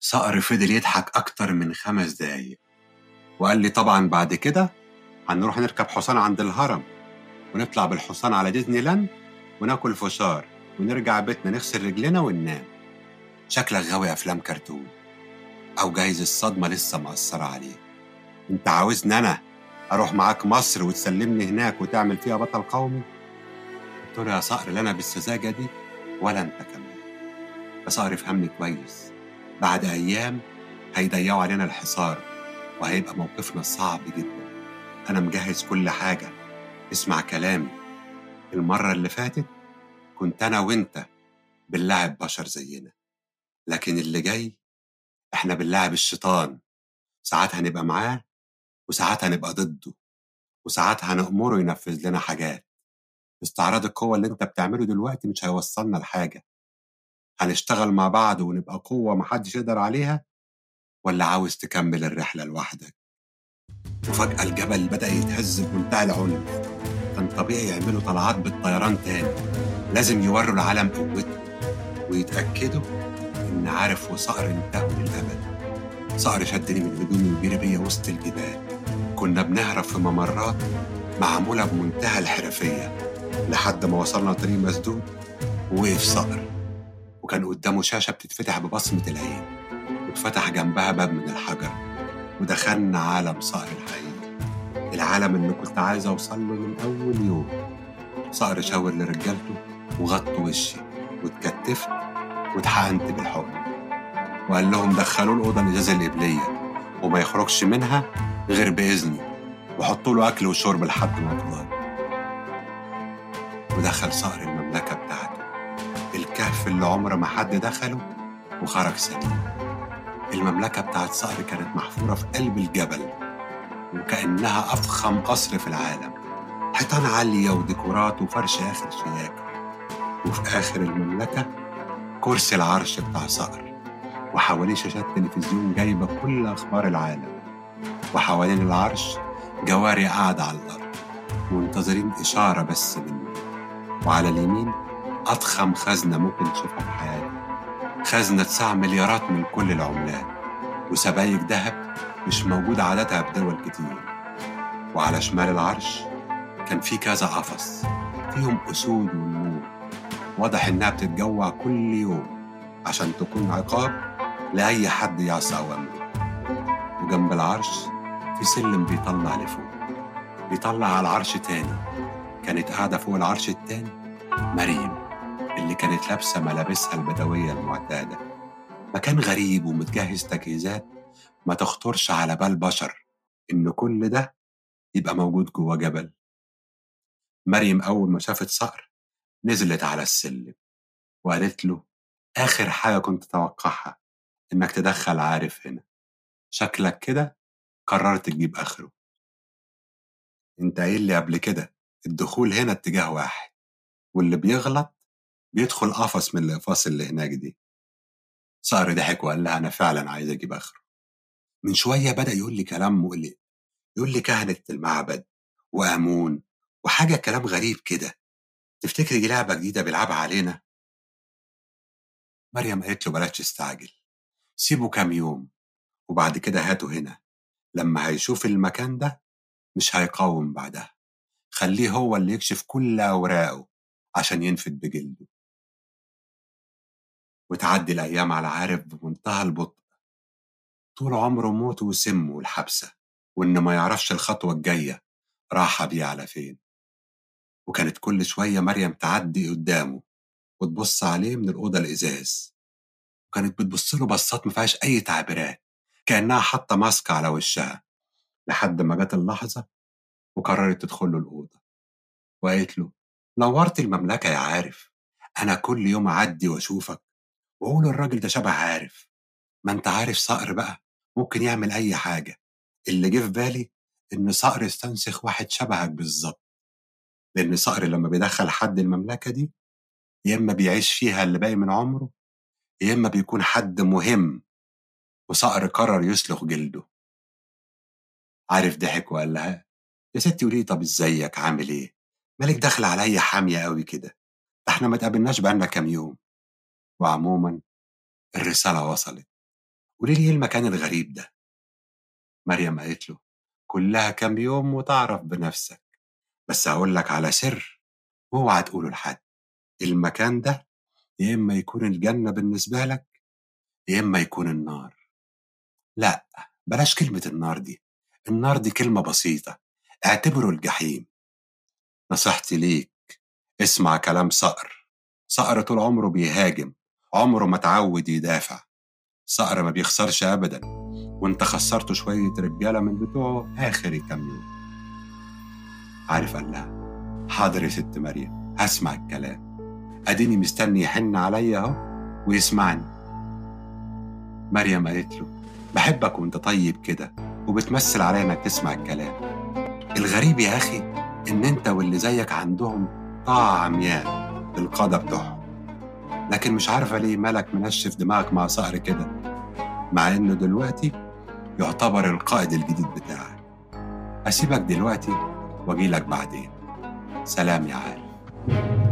صقر فضل يضحك أكتر من خمس دقايق. وقال لي طبعا بعد كده هنروح نركب حصان عند الهرم ونطلع بالحصان على ديزني لاند وناكل فشار ونرجع بيتنا نغسل رجلنا وننام. شكلك غاوي أفلام كرتون. أو جايز الصدمة لسه مأثرة عليك. أنت عاوزني أنا أروح معاك مصر وتسلمني هناك وتعمل فيها بطل قومي؟ قلت له يا صقر لا أنا بالسذاجة دي ولا أنت كمان. يا صقر فهمني كويس. بعد أيام هيضيعوا علينا الحصار وهيبقى موقفنا صعب جدا. أنا مجهز كل حاجة. اسمع كلامي. المرة اللي فاتت كنت أنا وأنت بنلعب بشر زينا. لكن اللي جاي إحنا بنلعب الشيطان. ساعات هنبقى معاه وساعات هنبقى ضده. وساعات هنأمره ينفذ لنا حاجات. استعراض القوة اللي أنت بتعمله دلوقتي مش هيوصلنا لحاجة. هنشتغل مع بعض ونبقى قوة محدش يقدر عليها؟ ولا عاوز تكمل الرحلة لوحدك؟ وفجأة الجبل بدأ يتهز بمنتهى العنف. كان طبيعي يعملوا طلعات بالطيران تاني. لازم يوروا العالم قوته ويتأكدوا إن عارف وصقر انتهوا للأبد. صقر شدني من هدومي وجري بيا وسط الجبال. كنا بنهرب في ممرات معمولة بمنتهى الحرفية لحد ما وصلنا طريق مسدود ووقف صقر. وكان قدامه شاشة بتتفتح ببصمة العين واتفتح جنبها باب من الحجر ودخلنا عالم صقر الحقيقي. العالم اللي كنت عايز أوصل له من أول يوم. صقر شاور لرجالته وغطوا وشي واتكتفت واتحقنت بالحكم وقال لهم دخلوه الأوضة الإزاز القبلية وما يخرجش منها غير بإذني. وحطوا له أكل وشرب لحد ما يفضل ودخل صقر المملكة بتاعته. الكهف اللي عمر ما حد دخله وخرج سليم. المملكة بتاعت صقر كانت محفورة في قلب الجبل وكأنها أفخم قصر في العالم. حيطان عالية وديكورات وفرش آخر شياكة وفي آخر المملكة كرسي العرش بتاع صقر وحواليه شاشات تلفزيون جايبة كل أخبار العالم. وحوالين العرش جواري قاعدة على الأرض منتظرين إشارة بس منه وعلى اليمين أضخم خزنة ممكن تشوفها في حياتك. خزنة تسع مليارات من كل العملات وسبايك ذهب مش موجودة عادتها في دول كتير. وعلى شمال العرش كان في كذا قفص فيهم أسود ونمور. واضح إنها بتتجوع كل يوم عشان تكون عقاب لأي حد يعصى أوامره. وجنب العرش في سلم بيطلع لفوق. بيطلع على العرش تاني. كانت قاعدة فوق العرش التاني مريم. اللي كانت لابسة ملابسها البدوية المعتادة. مكان غريب ومتجهز تجهيزات ما تخطرش على بال بشر إن كل ده يبقى موجود جوه جبل. مريم أول ما شافت صقر نزلت على السلم وقالت له آخر حاجة كنت أتوقعها إنك تدخل عارف هنا. شكلك كده قررت تجيب آخره. أنت قايل لي قبل كده الدخول هنا اتجاه واحد واللي بيغلط بيدخل قفص من الأقفاص اللي هناك دي. صقر ضحك وقال لها أنا فعلا عايز أجيب آخره. من شوية بدأ يقول لي كلام مقلق يقول لي كهنة المعبد وآمون وحاجة كلام غريب كده. تفتكري دي لعبة جديدة بيلعبها علينا؟ مريم قالت له بلاش تستعجل. سيبه كام يوم وبعد كده هاته هنا. لما هيشوف المكان ده مش هيقاوم بعدها. خليه هو اللي يكشف كل أوراقه عشان ينفد بجلده. وتعدي الأيام على عارف بمنتهى البطء. طول عمره موته وسمه والحبسة وإن ما يعرفش الخطوة الجاية راحة بيه على فين. وكانت كل شوية مريم تعدي قدامه وتبص عليه من الأوضة الإزاز. وكانت بتبص له بصات ما فيهاش أي تعبيرات كأنها حاطة ماسك على وشها. لحد ما جت اللحظة وقررت تدخل له الأوضة. وقالت له نورت المملكة يا عارف أنا كل يوم أعدي وأشوفك وأقول الراجل ده شبه عارف. ما أنت عارف صقر بقى ممكن يعمل أي حاجة. اللي جه في بالي إن صقر استنسخ واحد شبهك بالظبط. لأن صقر لما بيدخل حد المملكة دي يا إما بيعيش فيها اللي باقي من عمره يا إما بيكون حد مهم. وصقر قرر يسلخ جلده. عارف ضحك وقال لها يا ستي قولي طب إزيك؟ عامل إيه؟ مالك داخل عليا حامية قوي كده. ده إحنا ما تقابلناش بقالنا كام يوم. وعموما الرسالة وصلت. قولي لي إيه المكان الغريب ده؟ مريم قالت له كلها كام يوم وتعرف بنفسك. بس هقول لك على سر وأوعى تقوله لحد. المكان ده يا إما يكون الجنة بالنسبة لك يا إما يكون النار. لا بلاش كلمة النار دي. النار دي كلمة بسيطة. اعتبره الجحيم. نصيحتي ليك اسمع كلام صقر. صقر طول عمره بيهاجم. عمره ما تعود يدافع. صقر ما بيخسرش ابدا. وانت خسرته شوية رجالة من بتوعه آخر كام يوم. عارف قال لها حاضر يا ست مريم هسمع الكلام. أديني مستني يحن عليا أهو ويسمعني. مريم قالت له بحبك وأنت طيب كده وبتمثل عليا إنك تسمع الكلام. الغريب يا أخي إن أنت واللي زيك عندهم طاعة عمياء للقادة بتوعهم. لكن مش عارفة ليه مالك منشف دماغك مع صقر كده مع إنه دلوقتي يعتبر القائد الجديد بتاعك. أسيبك دلوقتي وأجيلك بعدين. سلام يا عارف